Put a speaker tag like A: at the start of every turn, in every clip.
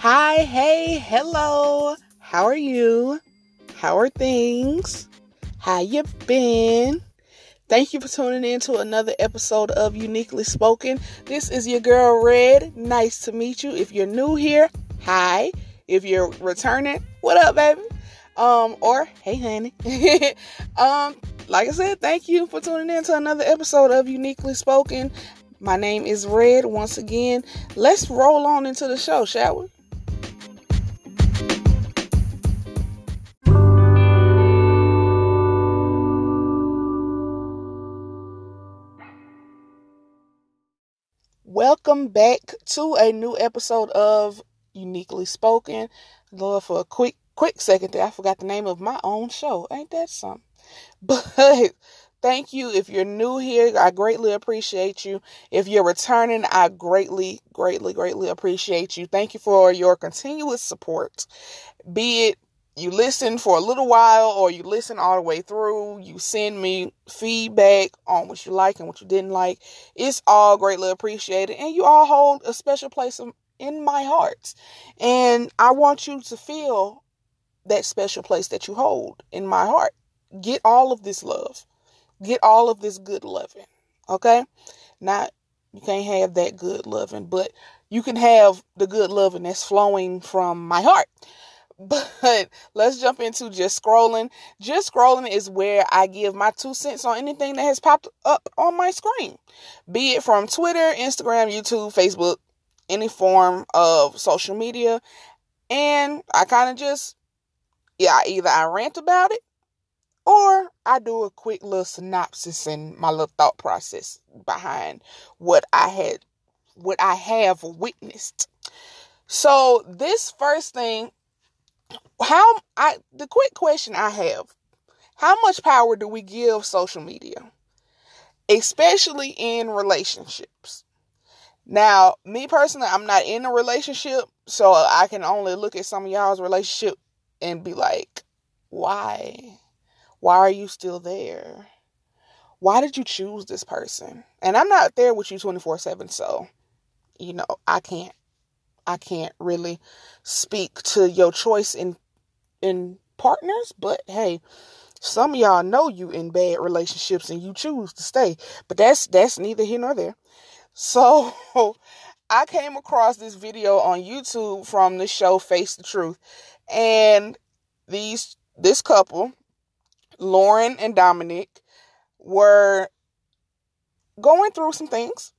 A: Hi, hey, hello. How are you? How are things? How you been? Thank you for tuning in to another episode of Uniquely Spoken. This is your girl Red. Nice to meet you. If you're new here, hi. If you're returning, what up, baby? Um, or hey, honey. um, like I said, thank you for tuning in to another episode of Uniquely Spoken. My name is Red once again. Let's roll on into the show, shall we? Welcome back to a new episode of Uniquely Spoken. Lord, for a quick quick second there, I forgot the name of my own show. Ain't that something? But thank you. If you're new here, I greatly appreciate you. If you're returning, I greatly, greatly, greatly appreciate you. Thank you for your continuous support. Be it you listen for a little while or you listen all the way through, you send me feedback on what you like and what you didn't like. It's all greatly appreciated. And you all hold a special place in my heart. And I want you to feel that special place that you hold in my heart. Get all of this love. Get all of this good loving. Okay? Not you can't have that good loving, but you can have the good loving that's flowing from my heart. But let's jump into just scrolling. Just scrolling is where I give my two cents on anything that has popped up on my screen, be it from Twitter, Instagram, YouTube, Facebook, any form of social media. And I kind of just, yeah, either I rant about it or I do a quick little synopsis and my little thought process behind what I had, what I have witnessed. So this first thing, how I the quick question I have, how much power do we give social media, especially in relationships? Now, me personally, I'm not in a relationship, so I can only look at some of y'all's relationship and be like, why? Why are you still there? Why did you choose this person? And I'm not there with you 24 7, so, you know, I can't. I can't really speak to your choice in in partners, but hey, some of y'all know you in bad relationships and you choose to stay. But that's that's neither here nor there. So I came across this video on YouTube from the show Face the Truth. And these this couple Lauren and Dominic were going through some things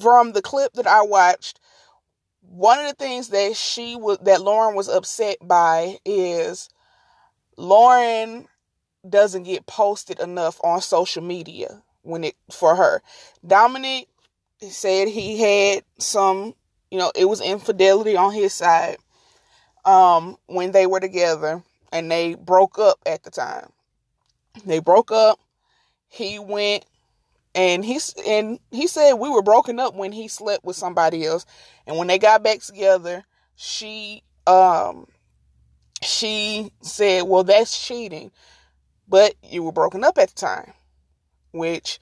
A: from the clip that I watched. One of the things that she was that Lauren was upset by is Lauren doesn't get posted enough on social media when it for her. Dominic said he had some, you know, it was infidelity on his side um when they were together and they broke up at the time. They broke up. He went and he and he said we were broken up when he slept with somebody else, and when they got back together, she um she said, "Well, that's cheating," but you were broken up at the time, which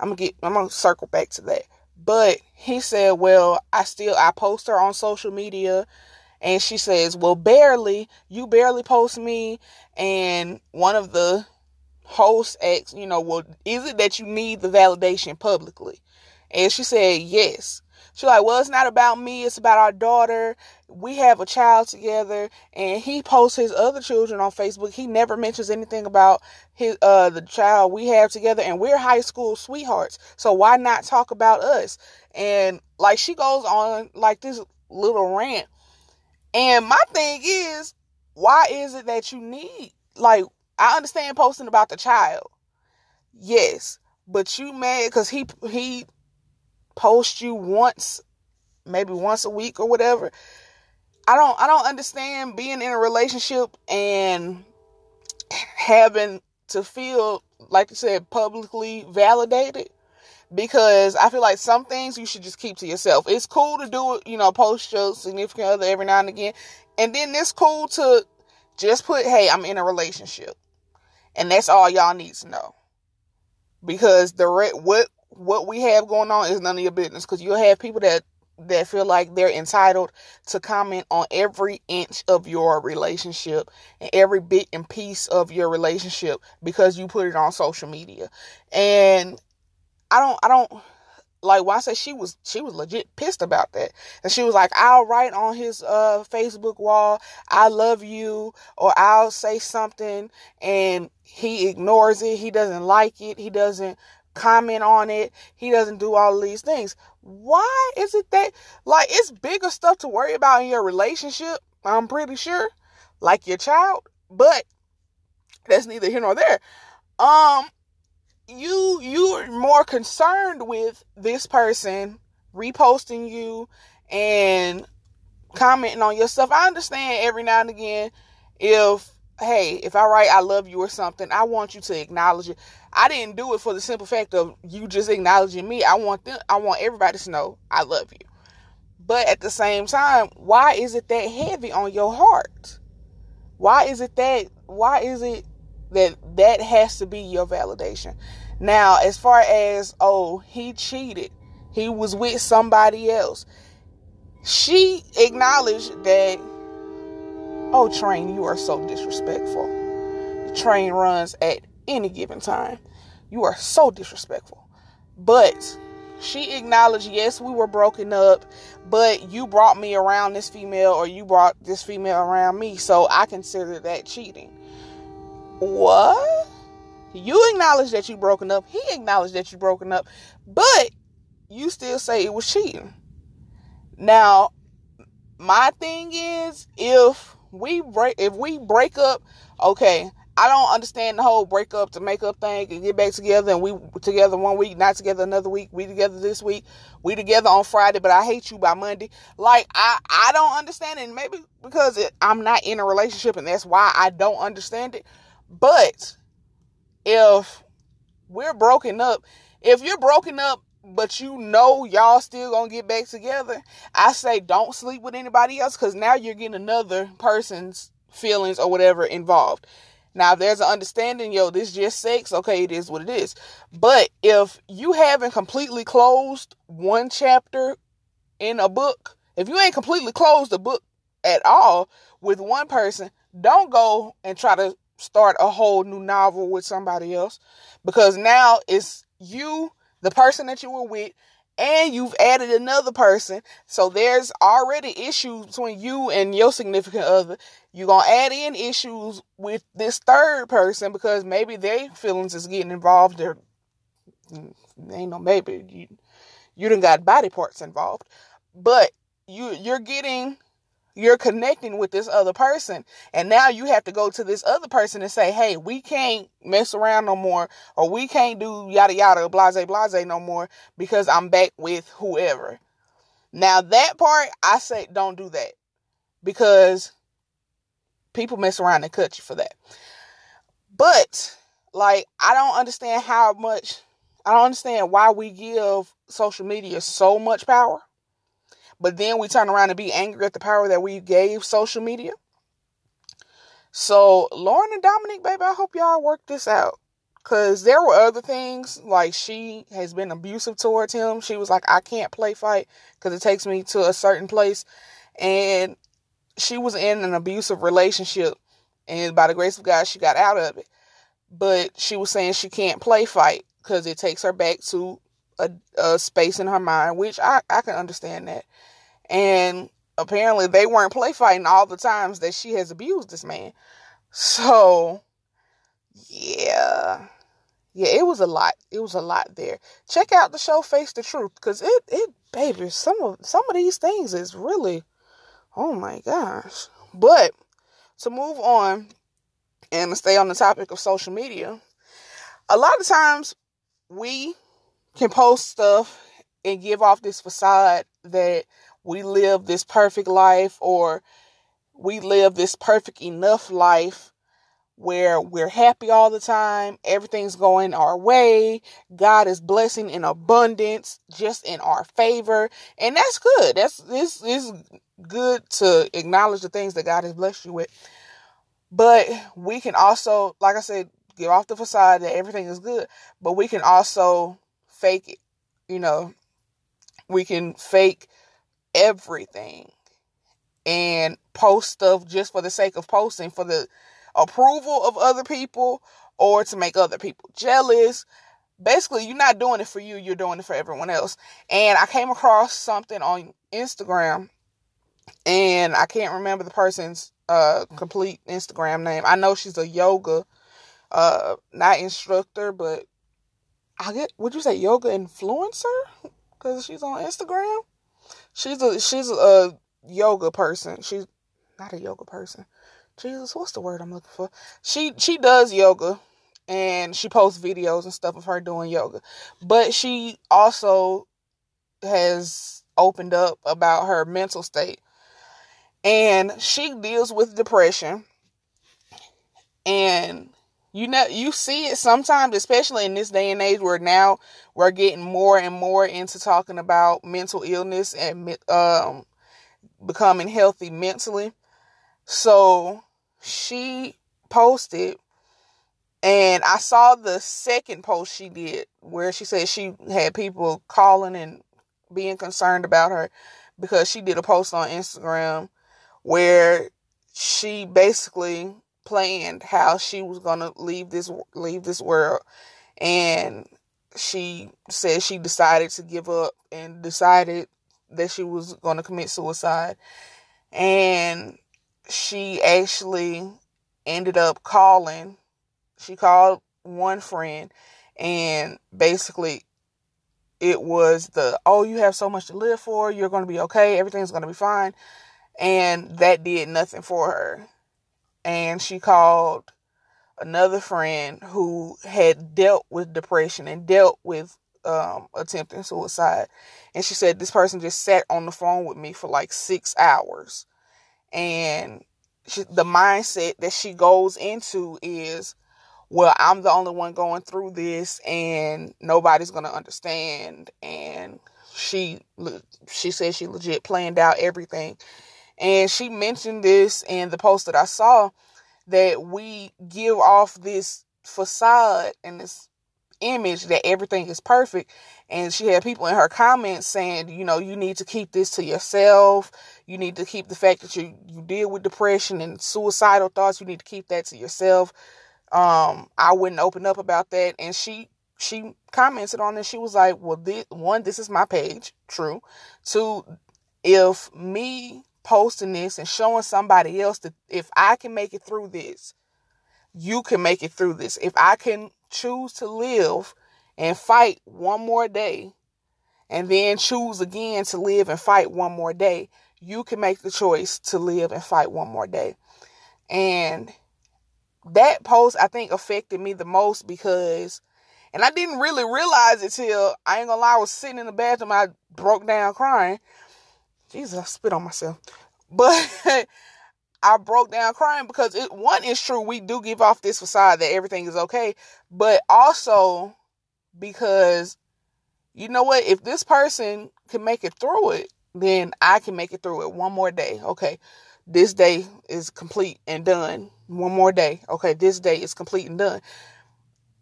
A: I'm gonna get I'm gonna circle back to that. But he said, "Well, I still I post her on social media." And she says, Well, barely. You barely post me. And one of the hosts asks, you know, Well, is it that you need the validation publicly? And she said, Yes. She's like, Well, it's not about me, it's about our daughter. We have a child together, and he posts his other children on Facebook. He never mentions anything about his uh the child we have together, and we're high school sweethearts. So why not talk about us? And like she goes on like this little rant and my thing is, why is it that you need like I understand posting about the child. Yes, but you mad cuz he he posts you once maybe once a week or whatever. I don't I don't understand being in a relationship and having to feel like you said publicly validated because I feel like some things you should just keep to yourself. It's cool to do it, you know, post your significant other every now and again. And then it's cool to just put, hey, I'm in a relationship. And that's all y'all need to know. Because the re- what what we have going on is none of your business. Because you'll have people that that feel like they're entitled to comment on every inch of your relationship and every bit and piece of your relationship because you put it on social media. And I don't I don't like why I say she was she was legit pissed about that. And she was like, I'll write on his uh Facebook wall, I love you, or I'll say something and he ignores it, he doesn't like it, he doesn't comment on it, he doesn't do all these things. Why is it that like it's bigger stuff to worry about in your relationship, I'm pretty sure, like your child, but that's neither here nor there. Um you you're more concerned with this person reposting you and commenting on your stuff. I understand every now and again if hey, if I write I love you or something, I want you to acknowledge it. I didn't do it for the simple fact of you just acknowledging me. I want them I want everybody to know I love you. But at the same time, why is it that heavy on your heart? Why is it that why is it that that has to be your validation. Now, as far as oh, he cheated. He was with somebody else. She acknowledged that oh, train, you are so disrespectful. The train runs at any given time. You are so disrespectful. But she acknowledged, yes, we were broken up, but you brought me around this female or you brought this female around me, so I consider that cheating. What? You acknowledge that you broken up. He acknowledged that you broken up, but you still say it was cheating. Now, my thing is if we break if we break up, okay, I don't understand the whole break up to make up thing and get back together and we together one week, not together another week, we together this week, we together on Friday, but I hate you by Monday. Like I I don't understand it. Maybe because it, I'm not in a relationship and that's why I don't understand it. But if we're broken up, if you're broken up, but you know y'all still gonna get back together, I say don't sleep with anybody else because now you're getting another person's feelings or whatever involved. Now, if there's an understanding, yo, this just sex, okay, it is what it is. But if you haven't completely closed one chapter in a book, if you ain't completely closed the book at all with one person, don't go and try to start a whole new novel with somebody else because now it's you, the person that you were with, and you've added another person. So there's already issues between you and your significant other. You're going to add in issues with this third person because maybe their feelings is getting involved. There mm, ain't no maybe. You, you done got body parts involved. But you you're getting you're connecting with this other person. And now you have to go to this other person and say hey we can't mess around no more or we can't do yada yada blase blase no more because i'm back with whoever. Now that part i say don't do that because people mess around and cut you for that. But like i don't understand how much i don't understand why we give social media so much power but then we turn around and be angry at the power that we gave social media. So, Lauren and Dominic, baby, I hope y'all work this out. Because there were other things, like she has been abusive towards him. She was like, I can't play fight because it takes me to a certain place. And she was in an abusive relationship. And by the grace of God, she got out of it. But she was saying she can't play fight because it takes her back to a, a space in her mind, which I, I can understand that. And apparently they weren't play fighting all the times that she has abused this man. So yeah. Yeah, it was a lot. It was a lot there. Check out the show Face the Truth cuz it it baby some of some of these things is really oh my gosh. But to move on and to stay on the topic of social media, a lot of times we can post stuff and give off this facade that we live this perfect life or we live this perfect enough life where we're happy all the time, everything's going our way, God is blessing in abundance, just in our favor, and that's good. That's this is good to acknowledge the things that God has blessed you with. But we can also, like I said, give off the facade that everything is good, but we can also fake it. You know, we can fake everything and post stuff just for the sake of posting for the approval of other people or to make other people jealous. Basically, you're not doing it for you, you're doing it for everyone else. And I came across something on Instagram and I can't remember the person's uh complete Instagram name. I know she's a yoga uh not instructor, but I get would you say yoga influencer? Cuz she's on Instagram. She's a she's a yoga person. She's not a yoga person. Jesus, what's the word I'm looking for? She she does yoga and she posts videos and stuff of her doing yoga. But she also has opened up about her mental state. And she deals with depression. And you know you see it sometimes especially in this day and age where now we're getting more and more into talking about mental illness and um becoming healthy mentally. So she posted and I saw the second post she did where she said she had people calling and being concerned about her because she did a post on Instagram where she basically planned how she was going to leave this leave this world and she said she decided to give up and decided that she was going to commit suicide. And she actually ended up calling. She called one friend and basically it was the oh you have so much to live for you're going to be okay everything's going to be fine and that did nothing for her and she called another friend who had dealt with depression and dealt with um, attempting suicide. And she said this person just sat on the phone with me for like six hours. And she, the mindset that she goes into is, well, I'm the only one going through this and nobody's going to understand. And she, she said she legit planned out everything. And she mentioned this in the post that I saw that we give off this facade and this image that everything is perfect. And she had people in her comments saying, you know, you need to keep this to yourself. You need to keep the fact that you, you deal with depression and suicidal thoughts. You need to keep that to yourself. Um, I wouldn't open up about that. And she, she commented on it. She was like, well, this, one, this is my page. True. Two, if me posting this and showing somebody else that if I can make it through this, you can make it through this. If I can choose to live and fight one more day, and then choose again to live and fight one more day, you can make the choice to live and fight one more day. And that post, I think, affected me the most because, and I didn't really realize it till I ain't gonna lie, I was sitting in the bathroom, I broke down crying. Jesus, I spit on myself. But I broke down crying because it one is true we do give off this facade that everything is okay, but also because you know what if this person can make it through it, then I can make it through it one more day. Okay. This day is complete and done. One more day. Okay, this day is complete and done.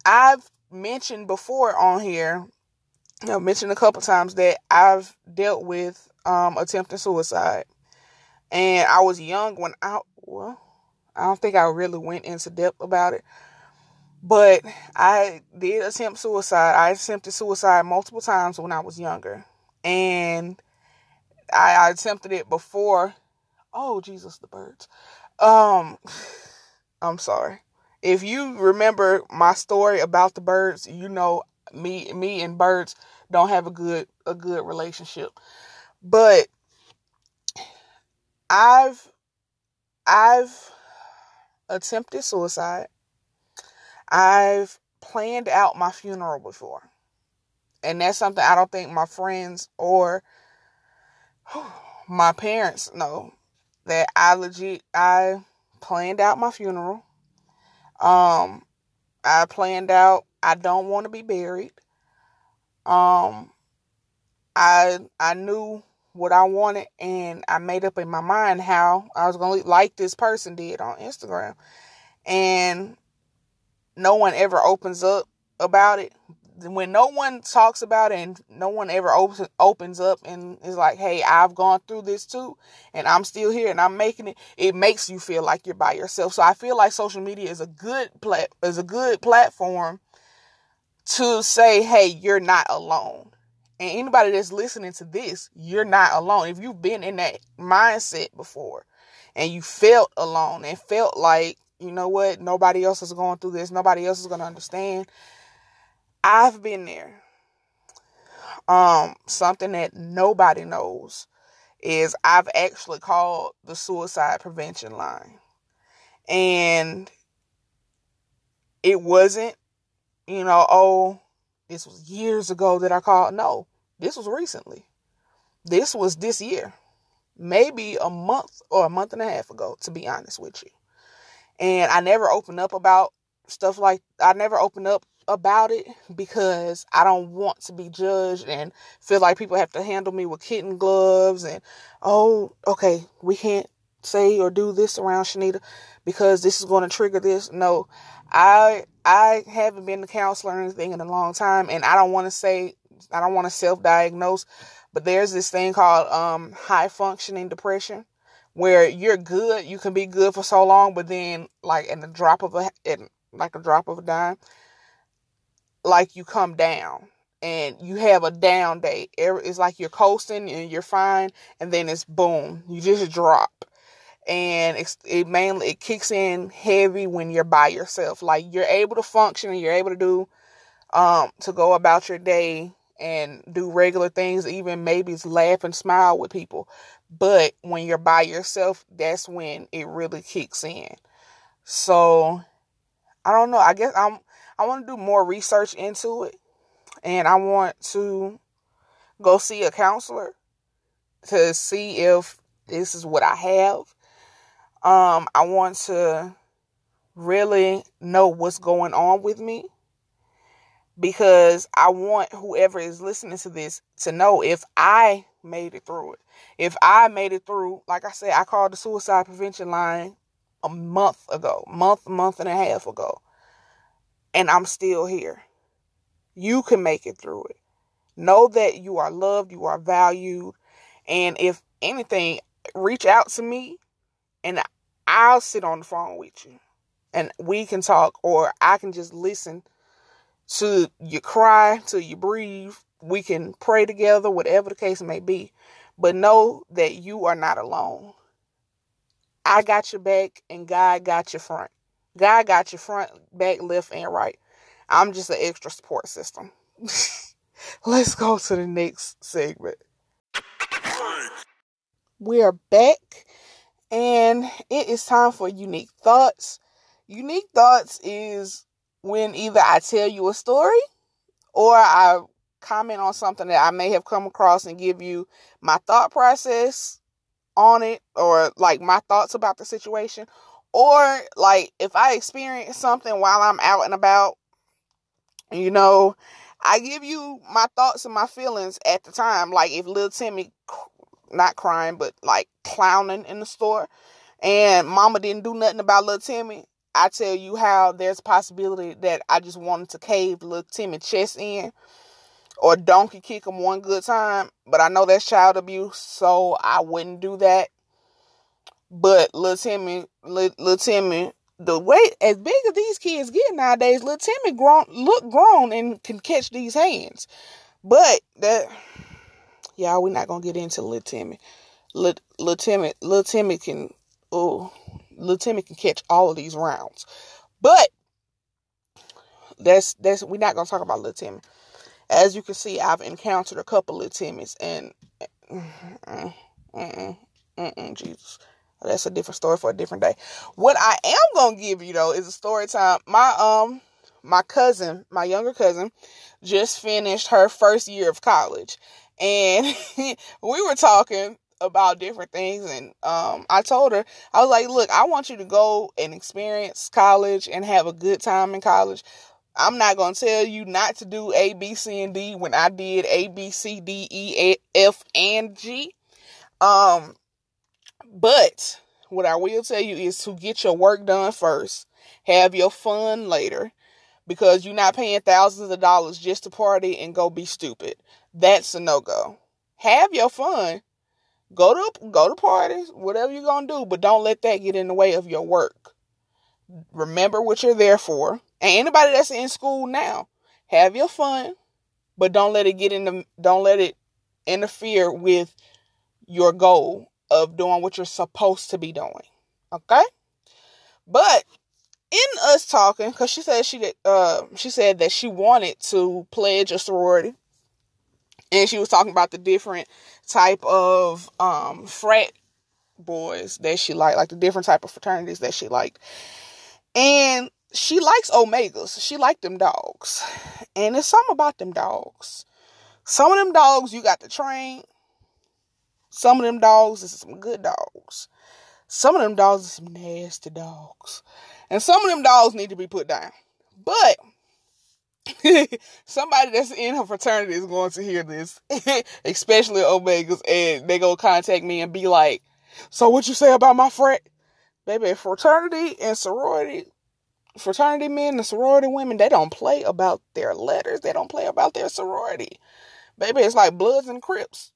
A: I've mentioned before on here, you know, mentioned a couple times that I've dealt with um attempting suicide and I was young when I, well, I don't think I really went into depth about it. But I did attempt suicide. I attempted suicide multiple times when I was younger. And I, I attempted it before. Oh, Jesus, the birds. Um, I'm sorry. If you remember my story about the birds, you know me me and birds don't have a good a good relationship. But I've I've attempted suicide. I've planned out my funeral before. And that's something I don't think my friends or my parents know that I legit I planned out my funeral. Um I planned out I don't want to be buried. Um I I knew what I wanted and I made up in my mind how I was going to like this person did on Instagram. And no one ever opens up about it. when no one talks about it and no one ever opens opens up and is like, "Hey, I've gone through this too, and I'm still here and I'm making it." It makes you feel like you're by yourself. So I feel like social media is a good plat is a good platform to say, "Hey, you're not alone." And anybody that's listening to this, you're not alone. If you've been in that mindset before and you felt alone and felt like, you know what, nobody else is going through this, nobody else is going to understand. I've been there. Um, something that nobody knows is I've actually called the suicide prevention line. And it wasn't, you know, oh, this was years ago that I called. No, this was recently. This was this year. Maybe a month or a month and a half ago, to be honest with you. And I never opened up about stuff like I never opened up about it because I don't want to be judged and feel like people have to handle me with kitten gloves and oh, okay, we can't say or do this around Shanita because this is going to trigger this. No, I I haven't been to counselor or anything in a long time, and I don't want to say I don't want to self-diagnose, but there's this thing called um, high functioning depression where you're good, you can be good for so long, but then like in the drop of a in like a drop of a dime, like you come down and you have a down day. It's like you're coasting and you're fine, and then it's boom, you just drop. And it mainly it kicks in heavy when you're by yourself. Like you're able to function and you're able to do um to go about your day and do regular things, even maybe laugh and smile with people. But when you're by yourself, that's when it really kicks in. So I don't know. I guess I'm I want to do more research into it and I want to go see a counselor to see if this is what I have. Um, I want to really know what's going on with me because I want whoever is listening to this to know if I made it through it. If I made it through, like I said, I called the suicide prevention line a month ago, month, month and a half ago, and I'm still here. You can make it through it. Know that you are loved, you are valued, and if anything, reach out to me and I'll sit on the phone with you and we can talk, or I can just listen to you cry, till you breathe. We can pray together, whatever the case may be. But know that you are not alone. I got your back and God got your front. God got your front, back, left, and right. I'm just an extra support system. Let's go to the next segment. We are back and it is time for unique thoughts. Unique thoughts is when either I tell you a story or I comment on something that I may have come across and give you my thought process on it or like my thoughts about the situation or like if I experience something while I'm out and about you know I give you my thoughts and my feelings at the time like if little Timmy not crying but like clowning in the store and mama didn't do nothing about little Timmy I tell you how there's possibility that I just wanted to cave little Timmy chest in or donkey kick him one good time, but I know that's child abuse, so I wouldn't do that. But little Timmy, little, little Timmy, the way as big as these kids get nowadays, little Timmy grown look grown and can catch these hands. But that y'all, we're not gonna get into little Timmy. Little, Timmy, little Timmy can oh little Timmy can catch all of these rounds. But that's that's we're not gonna talk about little Timmy. As you can see, I've encountered a couple of Timmys, and mm, mm, mm, Jesus, that's a different story for a different day. What I am gonna give you though is a story time. My um my cousin, my younger cousin, just finished her first year of college, and we were talking about different things and um I told her I was like, "Look, I want you to go and experience college and have a good time in college. I'm not going to tell you not to do A, B, C, and D when I did A, B, C, D, E, F, and G. Um, but what I will tell you is to get your work done first, have your fun later, because you're not paying thousands of dollars just to party and go be stupid. That's a no go. Have your fun. Go to go to parties, whatever you're gonna do, but don't let that get in the way of your work. Remember what you're there for. And anybody that's in school now, have your fun, but don't let it get in the don't let it interfere with your goal of doing what you're supposed to be doing. Okay? But in us talking, because she said she uh she said that she wanted to pledge a sorority. And she was talking about the different type of um frat boys that she liked, like the different type of fraternities that she liked. And she likes omegas. She liked them dogs. And there's something about them dogs. Some of them dogs you got to train. Some of them dogs is some good dogs. Some of them dogs are some nasty dogs. And some of them dogs need to be put down. But somebody that's in her fraternity is going to hear this, especially Omegas, and they go contact me and be like, So what you say about my frat? Baby, fraternity and sorority, fraternity men and sorority women, they don't play about their letters. They don't play about their sorority. Baby, it's like Bloods and Crips.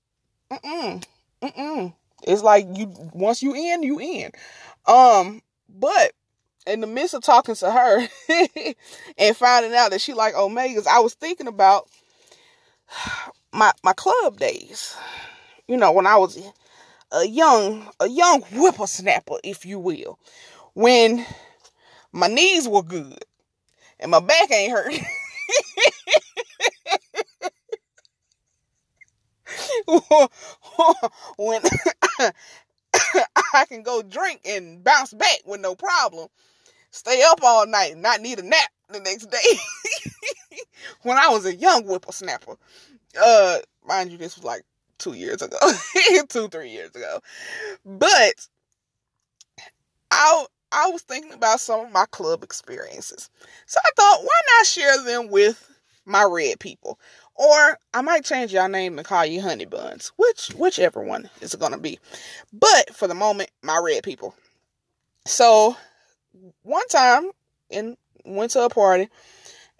A: Mm-mm. Mm-mm. It's like you once you in, you in. Um, but in the midst of talking to her and finding out that she like omegas, I was thinking about my my club days. You know, when I was a young a young whippersnapper, if you will, when my knees were good and my back ain't hurt. when I can go drink and bounce back with no problem. Stay up all night and not need a nap the next day. when I was a young whippersnapper. Uh, mind you, this was like two years ago. two, three years ago. But I I was thinking about some of my club experiences. So I thought, why not share them with my red people? Or I might change your name and call you Honey Buns, which whichever one is gonna be. But for the moment, my red people. So one time and went to a party,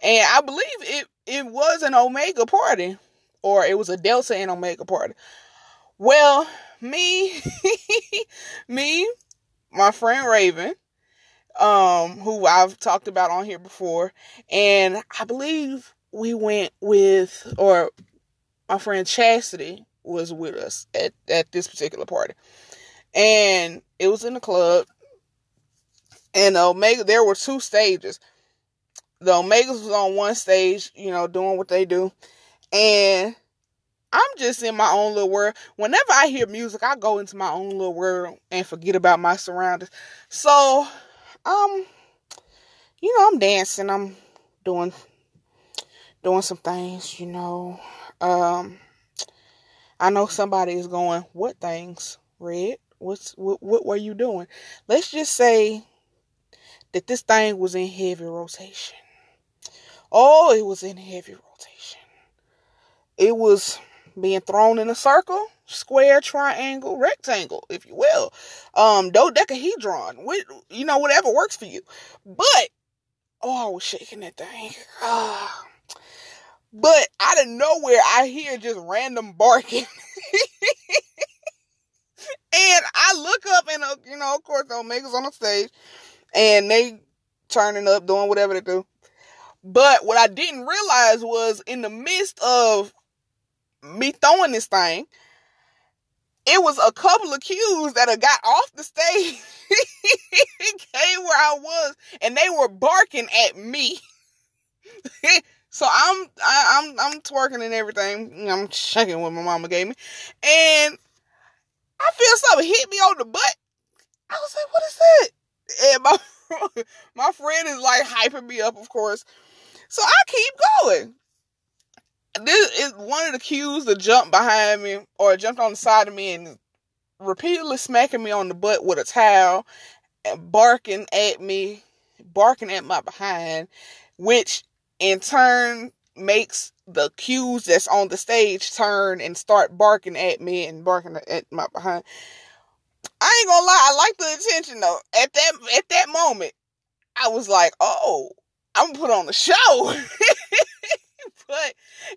A: and I believe it it was an Omega party, or it was a Delta and Omega party. Well, me, me, my friend Raven, um, who I've talked about on here before, and I believe we went with, or my friend Chastity was with us at, at this particular party. And it was in the club. And the Omega, there were two stages. The Omegas was on one stage, you know, doing what they do. And I'm just in my own little world. Whenever I hear music, I go into my own little world and forget about my surroundings. So, um, you know, I'm dancing, I'm doing doing some things, you know. Um, I know somebody is going, what things, Red? What's what what were you doing? Let's just say that this thing was in heavy rotation. Oh, it was in heavy rotation. It was being thrown in a circle, square, triangle, rectangle, if you will. Um, dodecahedron, with you know, whatever works for you. But oh, I was shaking that thing. Ah. But out of nowhere, I hear just random barking. and I look up and, uh, you know, of course, the Omega's on the stage and they turning up, doing whatever they do. But what I didn't realize was in the midst of me throwing this thing, it was a couple of Ques that got off the stage, came where I was, and they were barking at me. So I'm I, am i I'm twerking and everything. I'm checking what my mama gave me, and I feel something hit me on the butt. I was like, "What is that?" And my my friend is like hyping me up, of course. So I keep going. This is one of the Ques to jump behind me or jumped on the side of me and repeatedly smacking me on the butt with a towel and barking at me, barking at my behind, which in turn makes the Ques that's on the stage turn and start barking at me and barking at my behind. I ain't gonna lie, I like the attention though. At that at that moment, I was like, oh, I'm put on the show. but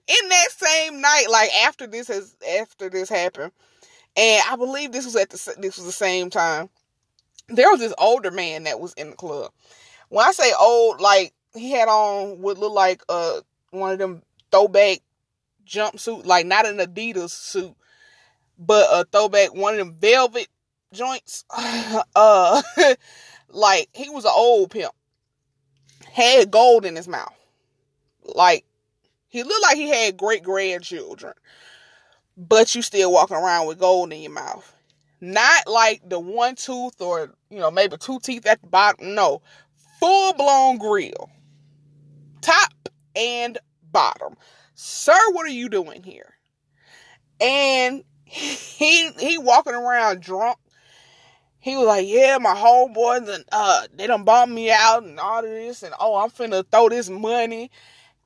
A: in that same night, like after this has after this happened, and I believe this was at the this was the same time. There was this older man that was in the club. When I say old, like he had on what looked like uh one of them throwback jumpsuit, like not an Adidas suit, but a throwback one of them velvet joints. uh like he was an old pimp. Had gold in his mouth. Like he looked like he had great grandchildren. But you still walking around with gold in your mouth. Not like the one tooth or, you know, maybe two teeth at the bottom. No. Full blown grill. Top and bottom. Sir, what are you doing here? And he he walking around drunk. He was like, Yeah, my homeboys and uh they done bought me out and all of this and oh I'm finna throw this money.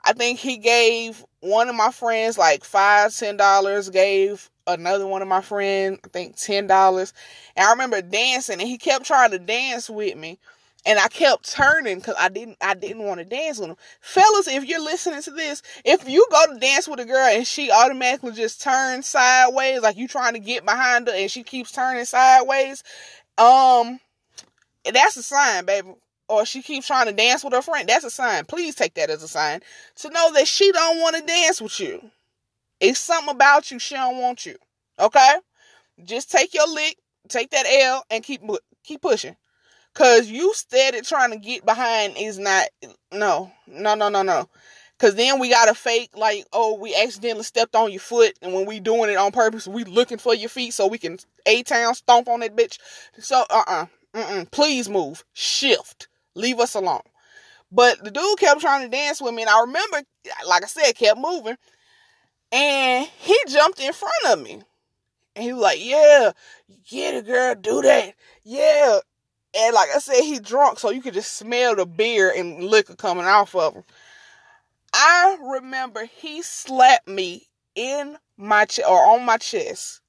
A: I think he gave one of my friends like five, ten dollars, gave another one of my friends, I think ten dollars. And I remember dancing and he kept trying to dance with me and I kept turning because I didn't I didn't want to dance with him. Fellas, if you're listening to this, if you go to dance with a girl and she automatically just turns sideways, like you trying to get behind her and she keeps turning sideways, um, that's a sign, baby. Or she keeps trying to dance with her friend. That's a sign. Please take that as a sign to know that she don't want to dance with you. It's something about you she don't want you. Okay, just take your lick, take that L, and keep keep pushing. Cause you steady trying to get behind is not no no no no no. Cause then we got to fake like oh we accidentally stepped on your foot and when we doing it on purpose we looking for your feet so we can a town stomp on that bitch. So uh uh-uh, uh please move shift leave us alone. But the dude kept trying to dance with me and I remember like I said kept moving and he jumped in front of me. And he was like, Yeah, get it, girl, do that. Yeah. And like I said, he drunk, so you could just smell the beer and liquor coming off of him. I remember he slapped me in my chest or on my chest.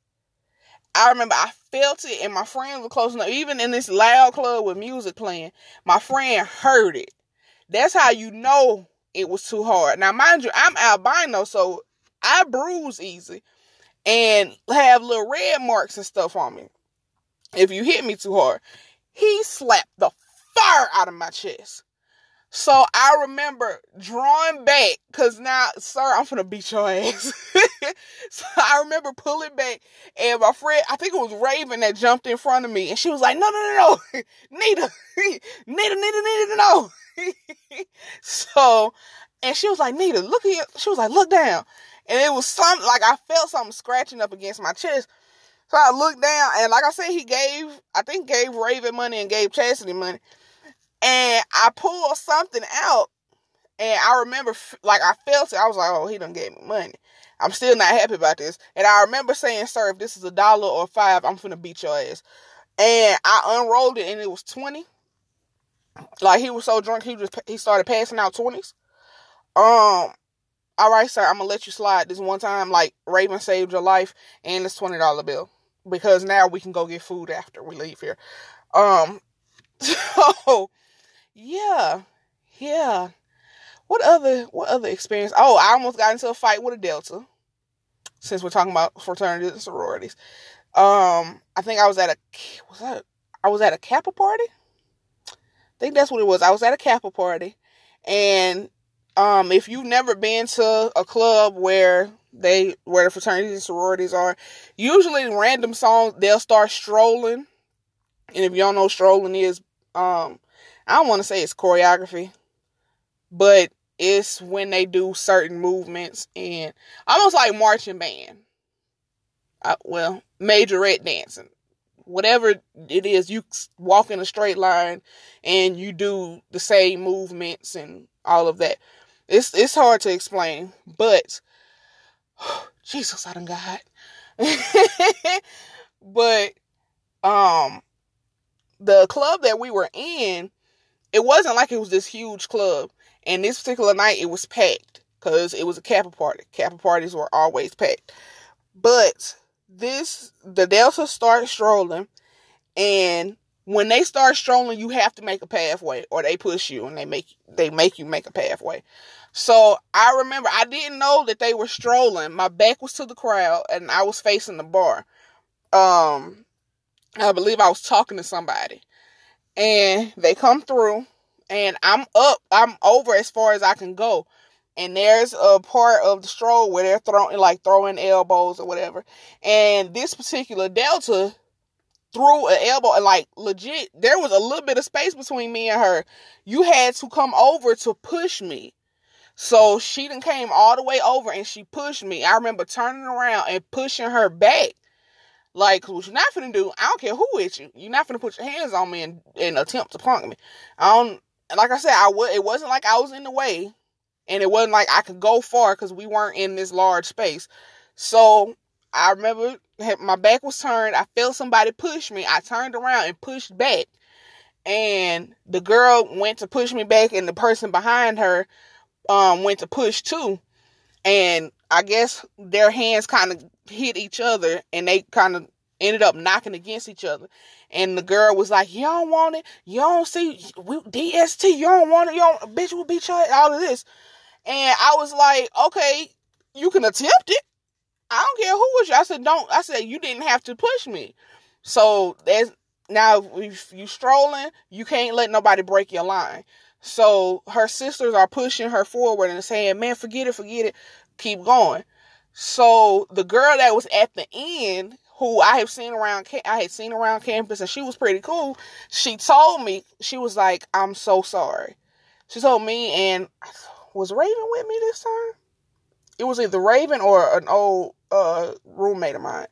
A: I remember I felt it, and my friends were close enough. Even in this loud club with music playing, my friend heard it. That's how you know it was too hard. Now, mind you, I'm albino, so I bruise easy and have little red marks and stuff on me if you hit me too hard. He slapped the fire out of my chest. So I remember drawing back because now, sir, I'm gonna beat your ass. so I remember pulling back, and my friend, I think it was Raven that jumped in front of me, and she was like, "No, no, no, no, Nita, Nita, Nita, Nita, no." so, and she was like, "Nita, look here." She was like, "Look down," and it was some like I felt something scratching up against my chest. So I looked down, and like I said, he gave, I think, gave Raven money and gave Chastity money. And I pulled something out, and I remember, like, I felt it. I was like, oh, he done gave me money. I'm still not happy about this. And I remember saying, sir, if this is a dollar or five, I'm finna beat your ass. And I unrolled it, and it was 20. Like, he was so drunk, he just, he started passing out 20s. Um, all right, sir, I'm gonna let you slide this one time. Like, Raven saved your life, and this $20 bill because now we can go get food after we leave here. Um, so yeah, yeah. What other what other experience? Oh, I almost got into a fight with a Delta. Since we're talking about fraternities and sororities, um, I think I was at a was that I was at a Kappa party. I think that's what it was. I was at a Kappa party, and um, if you've never been to a club where they where the fraternities and sororities are. Usually random songs they'll start strolling. And if don't know strolling is um I don't want to say it's choreography, but it's when they do certain movements and almost like marching band. Uh, well, majorette dancing. Whatever it is, you walk in a straight line and you do the same movements and all of that. It's it's hard to explain, but Jesus, I done got hot. but um the club that we were in, it wasn't like it was this huge club. And this particular night it was packed because it was a Kappa party. Kappa parties were always packed. But this the Delta started strolling and when they start strolling, you have to make a pathway, or they push you and they make they make you make a pathway. So I remember I didn't know that they were strolling. My back was to the crowd and I was facing the bar. Um, I believe I was talking to somebody, and they come through, and I'm up, I'm over as far as I can go. And there's a part of the stroll where they're throwing like throwing elbows or whatever. And this particular Delta threw an elbow and like legit there was a little bit of space between me and her you had to come over to push me so she then came all the way over and she pushed me. I remember turning around and pushing her back. Like what you're not gonna do? I don't care who with you. You're not gonna put your hands on me and, and attempt to punk me. I don't like i said i would it wasn't like i was in the way. And it wasn't like i could go far because we weren't in this large space. So I remember my back was turned. I felt somebody push me. I turned around and pushed back. And the girl went to push me back, and the person behind her um, went to push too. And I guess their hands kind of hit each other, and they kind of ended up knocking against each other. And the girl was like, "You don't want it. You don't see we, DST. You don't want it. You don't, bitch will beat you. All of this." And I was like, "Okay, you can attempt it." I don't care who was you. I said, don't. I said, you didn't have to push me. So there's now if you strolling, you can't let nobody break your line. So her sisters are pushing her forward and saying, man, forget it, forget it, keep going. So the girl that was at the end, who I have seen around, I had seen around campus, and she was pretty cool. She told me, she was like, I'm so sorry. She told me, and was Raven with me this time? It was either Raven or an old uh, roommate of mine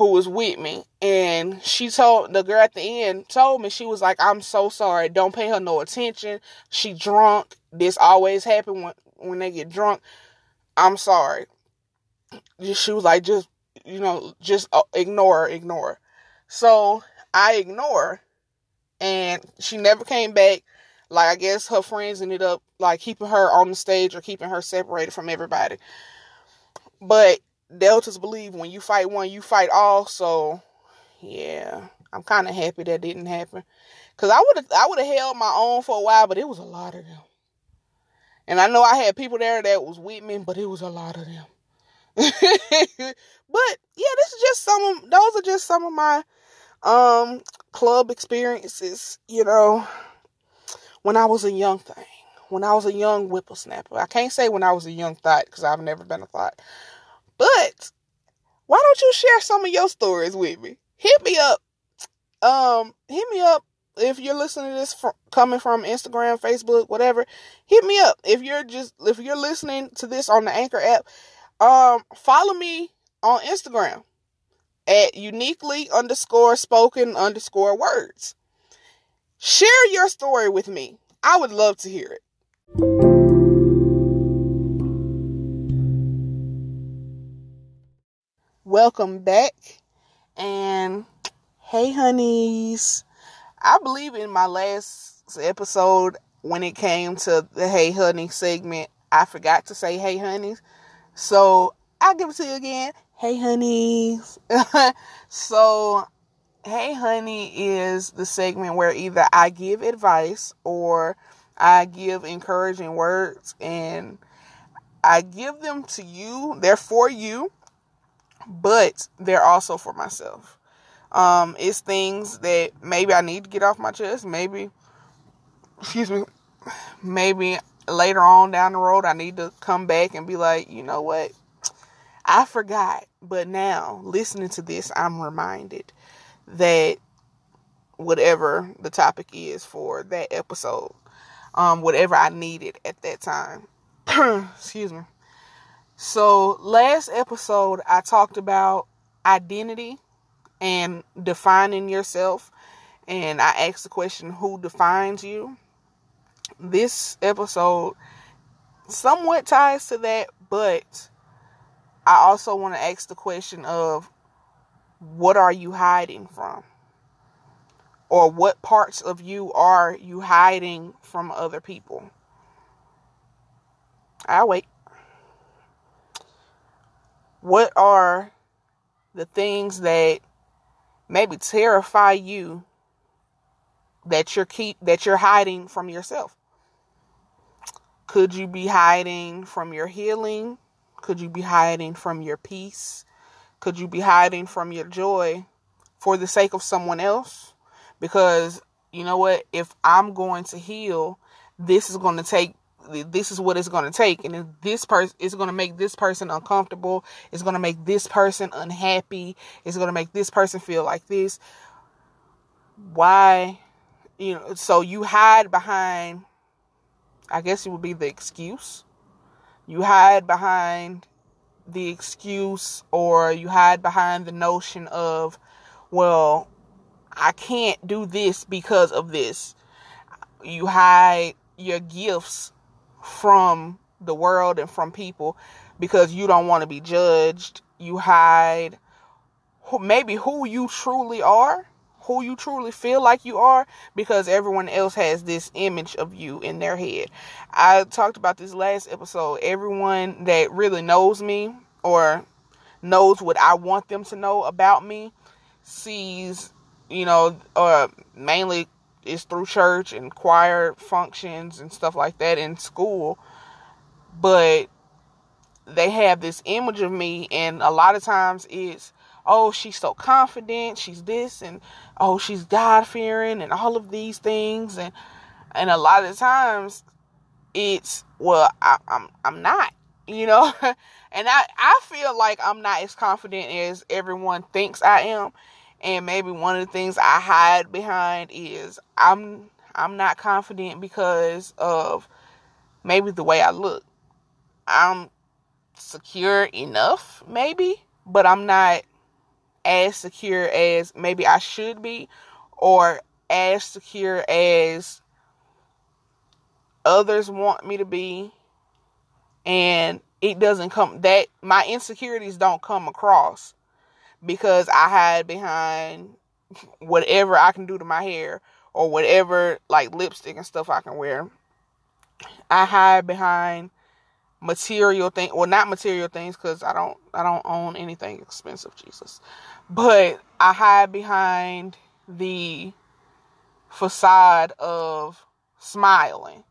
A: who was with me. And she told the girl at the end told me she was like i'm so sorry. Don't pay her no attention. She drunk. This always happen when when they get drunk. I'm sorry. She was like just you know just uh, ignore ignore. So i ignore. And she never came back. Like i guess her friends ended up like keeping her on the stage or keeping her separated from everybody. But Deltas believe when you fight one, you fight all. So, yeah, I'm kind of happy that didn't happen. Cause I would have, I would have held my own for a while, but it was a lot of them. And I know I had people there that was with me, but it was a lot of them. but yeah, this is just some of those are just some of my um club experiences. You know, when I was a young thing, when I was a young whippersnapper. I can't say when I was a young thought because I've never been a thought. But why don't you share some of your stories with me? Hit me up. Um, hit me up if you're listening to this from, coming from Instagram, Facebook, whatever. Hit me up if you're just if you're listening to this on the Anchor app. Um, follow me on Instagram at uniquely underscore spoken underscore words. Share your story with me. I would love to hear it. Welcome back. And hey, honeys. I believe in my last episode when it came to the Hey Honey segment, I forgot to say Hey Honeys. So I'll give it to you again. Hey Honeys. so, Hey Honey is the segment where either I give advice or I give encouraging words and I give them to you. They're for you but they're also for myself. Um, it's things that maybe I need to get off my chest. Maybe, excuse me, maybe later on down the road I need to come back and be like, you know what? I forgot. But now, listening to this, I'm reminded that whatever the topic is for that episode, um, whatever I needed at that time, excuse me, so, last episode, I talked about identity and defining yourself. And I asked the question, Who defines you? This episode somewhat ties to that, but I also want to ask the question of what are you hiding from? Or what parts of you are you hiding from other people? I'll wait. What are the things that maybe terrify you that you're keep that you're hiding from yourself? Could you be hiding from your healing? Could you be hiding from your peace? Could you be hiding from your joy for the sake of someone else? Because you know what? If I'm going to heal, this is going to take this is what it's going to take. And if this person is going to make this person uncomfortable. It's going to make this person unhappy. It's going to make this person feel like this. Why you know so you hide behind i guess it would be the excuse. You hide behind the excuse or you hide behind the notion of well i can't do this because of this. You hide your gifts from the world and from people because you don't want to be judged. You hide who, maybe who you truly are, who you truly feel like you are, because everyone else has this image of you in their head. I talked about this last episode. Everyone that really knows me or knows what I want them to know about me sees, you know, or mainly is through church and choir functions and stuff like that in school. But they have this image of me, and a lot of times it's, oh, she's so confident, she's this, and oh, she's God fearing, and all of these things, and and a lot of times it's, well, I, I'm I'm not, you know, and I I feel like I'm not as confident as everyone thinks I am, and maybe one of the things I hide behind is I'm I'm not confident because of maybe the way I look. I'm secure enough, maybe, but I'm not as secure as maybe I should be or as secure as others want me to be. And it doesn't come that my insecurities don't come across because I hide behind whatever I can do to my hair or whatever like lipstick and stuff I can wear. I hide behind material thing well not material things cuz I don't I don't own anything expensive Jesus. But I hide behind the facade of smiling.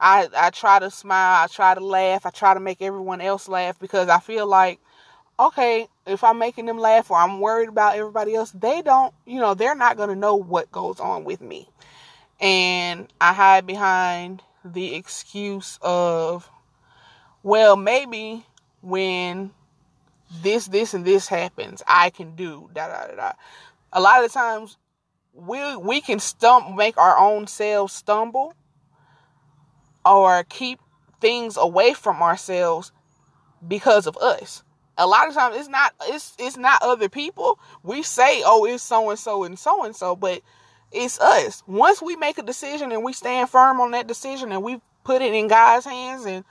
A: I I try to smile, I try to laugh, I try to make everyone else laugh because I feel like okay, if I'm making them laugh or I'm worried about everybody else, they don't, you know, they're not going to know what goes on with me. And I hide behind the excuse of, well, maybe when this, this, and this happens, I can do da da da da. A lot of times, we we can stump, make our own selves stumble, or keep things away from ourselves because of us a lot of times it's not it's it's not other people. We say, "Oh, it's so and so and so and so," but it's us. Once we make a decision and we stand firm on that decision and we put it in God's hands and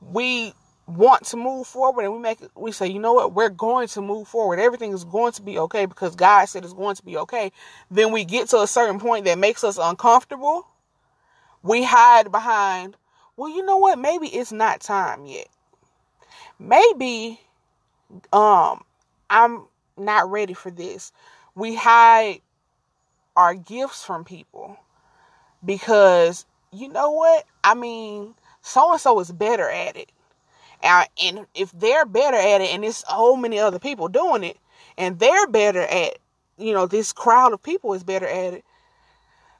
A: we want to move forward and we make we say, "You know what? We're going to move forward. Everything is going to be okay because God said it's going to be okay." Then we get to a certain point that makes us uncomfortable. We hide behind, "Well, you know what? Maybe it's not time yet." Maybe um i'm not ready for this. We hide our gifts from people because you know what? I mean so and so is better at it. And, if they're better at it and there's so many other people doing it and they're better at you know this crowd of people is better at it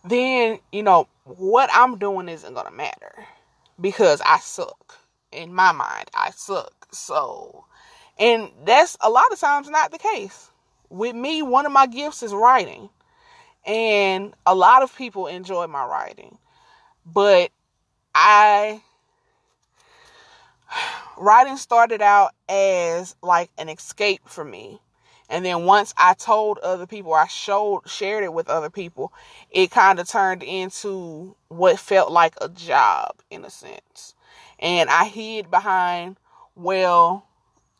A: then you know what i'm doing isn't gonna matter because i suck. In my mind i suck. So and that's a lot of times not the case. With me, one of my gifts is writing. And a lot of people enjoy my writing. But I writing started out as like an escape for me. And then once I told other people, I showed shared it with other people, it kind of turned into what felt like a job in a sense. And I hid behind, well,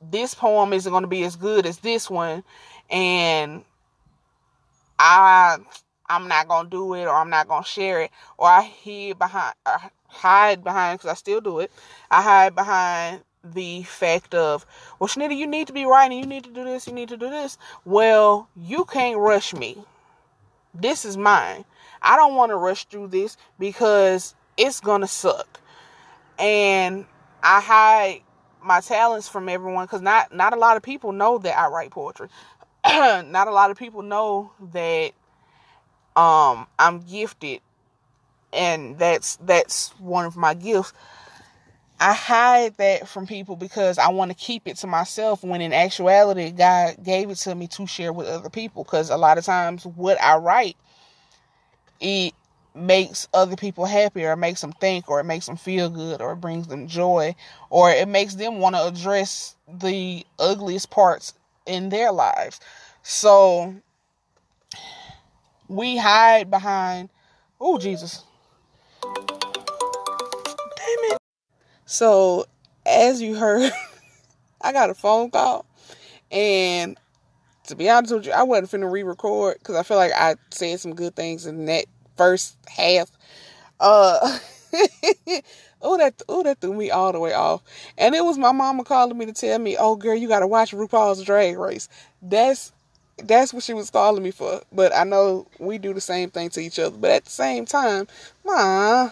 A: this poem isn't going to be as good as this one and I I'm not going to do it or I'm not going to share it or I hide behind hide behind cuz I still do it. I hide behind the fact of, well, Shanita, you need to be writing, you need to do this, you need to do this. Well, you can't rush me. This is mine. I don't want to rush through this because it's going to suck. And I hide my talents from everyone because not not a lot of people know that I write poetry. not a lot of people know that um I'm gifted and that's that's one of my gifts. I hide that from people because I want to keep it to myself when in actuality God gave it to me to share with other people because a lot of times what I write it makes other people happy or makes them think or it makes them feel good or it brings them joy or it makes them want to address the ugliest parts in their lives. So we hide behind oh Jesus. Damn it. So as you heard I got a phone call and to be honest with you, I wasn't finna re-record because I feel like I said some good things in that first half. Uh, oh that oh that threw me all the way off. And it was my mama calling me to tell me, "Oh girl, you gotta watch RuPaul's Drag Race." That's that's what she was calling me for. But I know we do the same thing to each other. But at the same time, ma,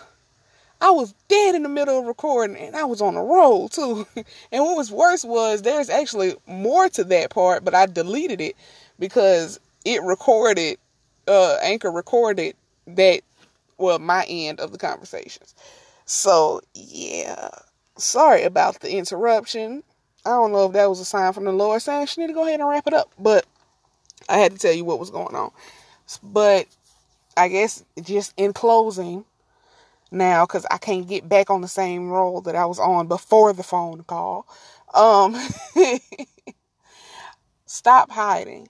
A: I was dead in the middle of recording and I was on a roll too. and what was worse was there's actually more to that part, but I deleted it because it recorded, uh, Anchor recorded that well my end of the conversations. So yeah, sorry about the interruption. I don't know if that was a sign from the Lord saying she need to go ahead and wrap it up, but I had to tell you what was going on. But I guess just in closing now, because I can't get back on the same roll that I was on before the phone call. Um, stop hiding.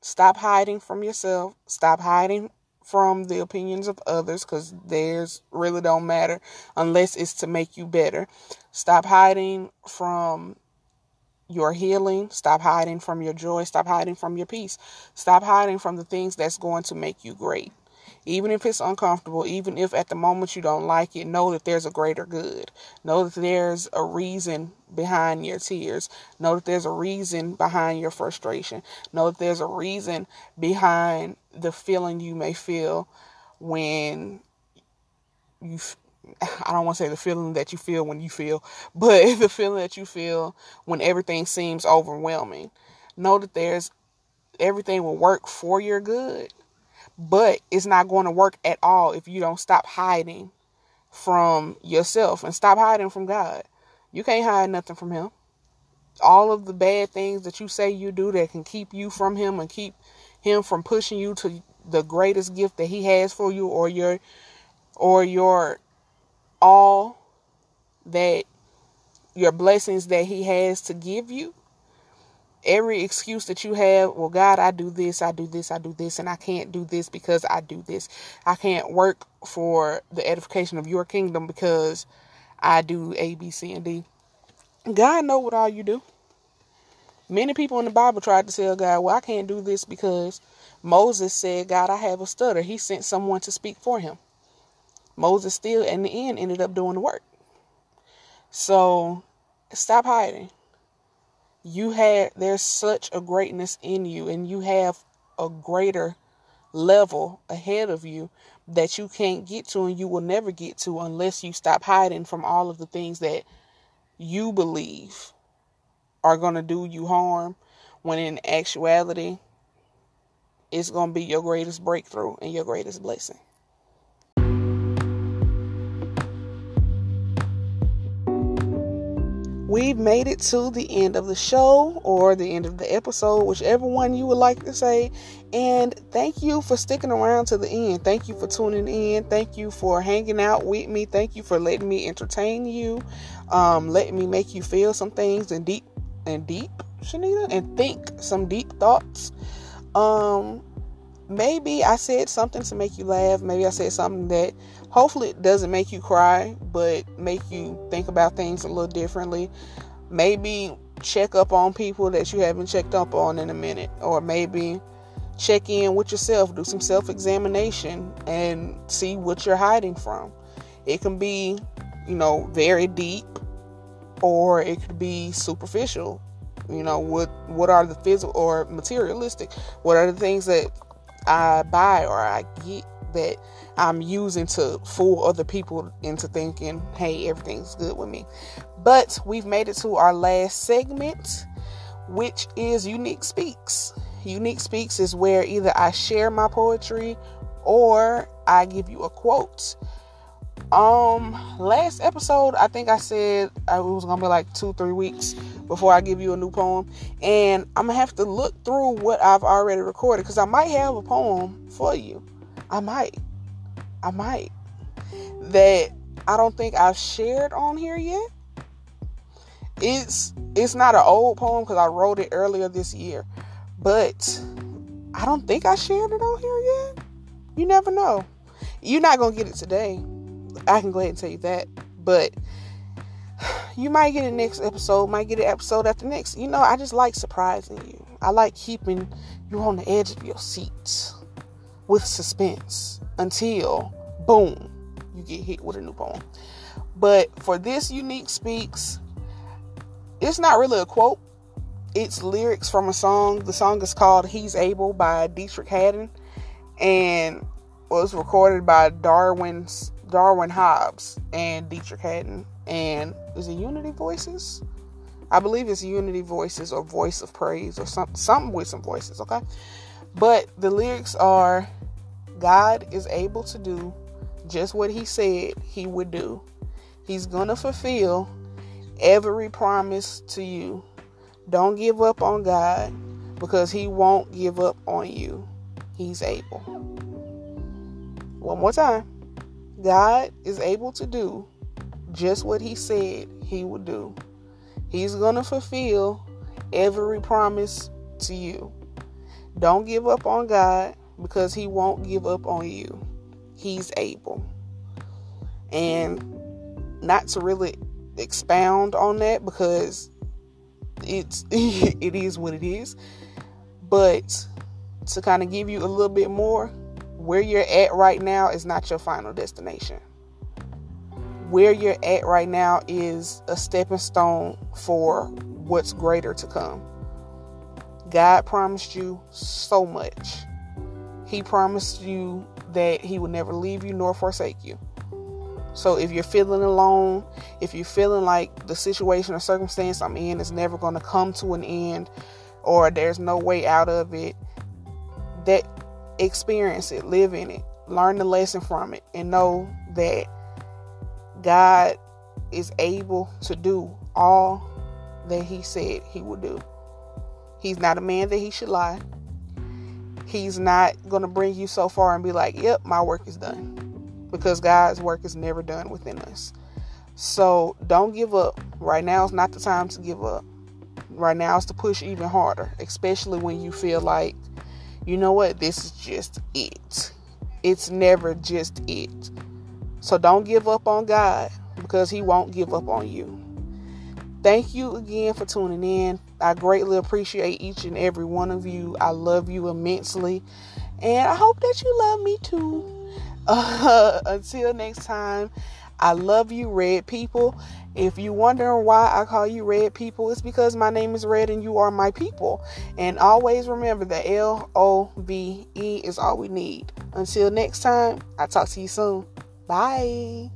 A: Stop hiding from yourself. Stop hiding from the opinions of others because theirs really don't matter unless it's to make you better. Stop hiding from your healing. Stop hiding from your joy. Stop hiding from your peace. Stop hiding from the things that's going to make you great. Even if it's uncomfortable, even if at the moment you don't like it, know that there's a greater good. Know that there's a reason behind your tears. Know that there's a reason behind your frustration. Know that there's a reason behind the feeling you may feel when you I don't want to say the feeling that you feel when you feel, but the feeling that you feel when everything seems overwhelming. Know that there's everything will work for your good but it's not going to work at all if you don't stop hiding from yourself and stop hiding from God. You can't hide nothing from Him. All of the bad things that you say you do that can keep you from Him and keep Him from pushing you to the greatest gift that He has for you or your or your all that your blessings that He has to give you every excuse that you have, well, God, I do this, I do this, I do this, and I can't do this because I do this. I can't work for the edification of your kingdom because I do A, B, C, and D. God know what all you do. Many people in the Bible tried to tell God, well, I can't do this because Moses said, God, I have a stutter. He sent someone to speak for him. Moses still, in the end, ended up doing the work. So stop hiding you had there's such a greatness in you and you have a greater level ahead of you that you can't get to and you will never get to unless you stop hiding from all of the things that you believe are going to do you harm when in actuality it's going to be your greatest breakthrough and your greatest blessing we've made it to the end of the show or the end of the episode, whichever one you would like to say. And thank you for sticking around to the end. Thank you for tuning in. Thank you for hanging out with me. Thank you for letting me entertain you, um, letting me make you feel some things and deep and deep, Shanita, and think some deep thoughts. Um, maybe I said something to make you laugh. Maybe I said something that hopefully it doesn't make you cry, but make you think about things a little differently. Maybe check up on people that you haven't checked up on in a minute, or maybe check in with yourself, do some self examination, and see what you're hiding from. It can be, you know, very deep, or it could be superficial. You know, what what are the physical or materialistic? What are the things that I buy or I get that I'm using to fool other people into thinking, hey, everything's good with me. But we've made it to our last segment, which is Unique Speaks. Unique Speaks is where either I share my poetry or I give you a quote. Um, last episode, I think I said uh, it was gonna be like two, three weeks before I give you a new poem, and I'm gonna have to look through what I've already recorded because I might have a poem for you. I might, I might that I don't think I've shared on here yet. It's it's not an old poem because I wrote it earlier this year, but I don't think I shared it on here yet. You never know. You're not gonna get it today I can go ahead and tell you that. But you might get a next episode, might get an episode after next. You know, I just like surprising you. I like keeping you on the edge of your seats with suspense until boom, you get hit with a new poem. But for this unique speaks, it's not really a quote. It's lyrics from a song. The song is called He's Able by Deitrick Haddon and was recorded by Darwin's Darwin Hobbs and Deitrick Haddon. And is it Unity Voices? I believe it's Unity Voices or Voice of Praise or something, something with some voices, okay? But the lyrics are God is able to do just what he said he would do. He's going to fulfill every promise to you. Don't give up on God because he won't give up on you. He's able. One more time. God is able to do just what He said He would do. He's going to fulfill every promise to you. Don't give up on God because He won't give up on you. He's able. And not to really expound on that because it's it is what it is but to kind of give you a little bit more where you're at right now is not your final destination. Where you're at right now is a stepping stone for what's greater to come. God promised you so much. He promised you that He would never leave you nor forsake you. So if you're feeling alone, if you're feeling like the situation or circumstance I'm in is never going to come to an end or there's no way out of it, that experience it, live in it, learn the lesson from it, and know that God is able to do all that He said He would do. He's not a man that He should lie. He's not going to bring you so far and be like, yep, my work is done. Because God's work is never done within us. So don't give up. Right now is not the time to give up. Right now is to push even harder, especially when you feel like you know what? This is just it. It's never just it. So don't give up on God because He won't give up on you. Thank you again for tuning in. I greatly appreciate each and every one of you. I love you immensely. And I hope that you love me too. Uh, until next time, I love you, red people. If you're wondering why I call you red people, it's because my name is red and you are my people. And always remember that L O V E is all we need. Until next time, I'll talk to you soon. Bye.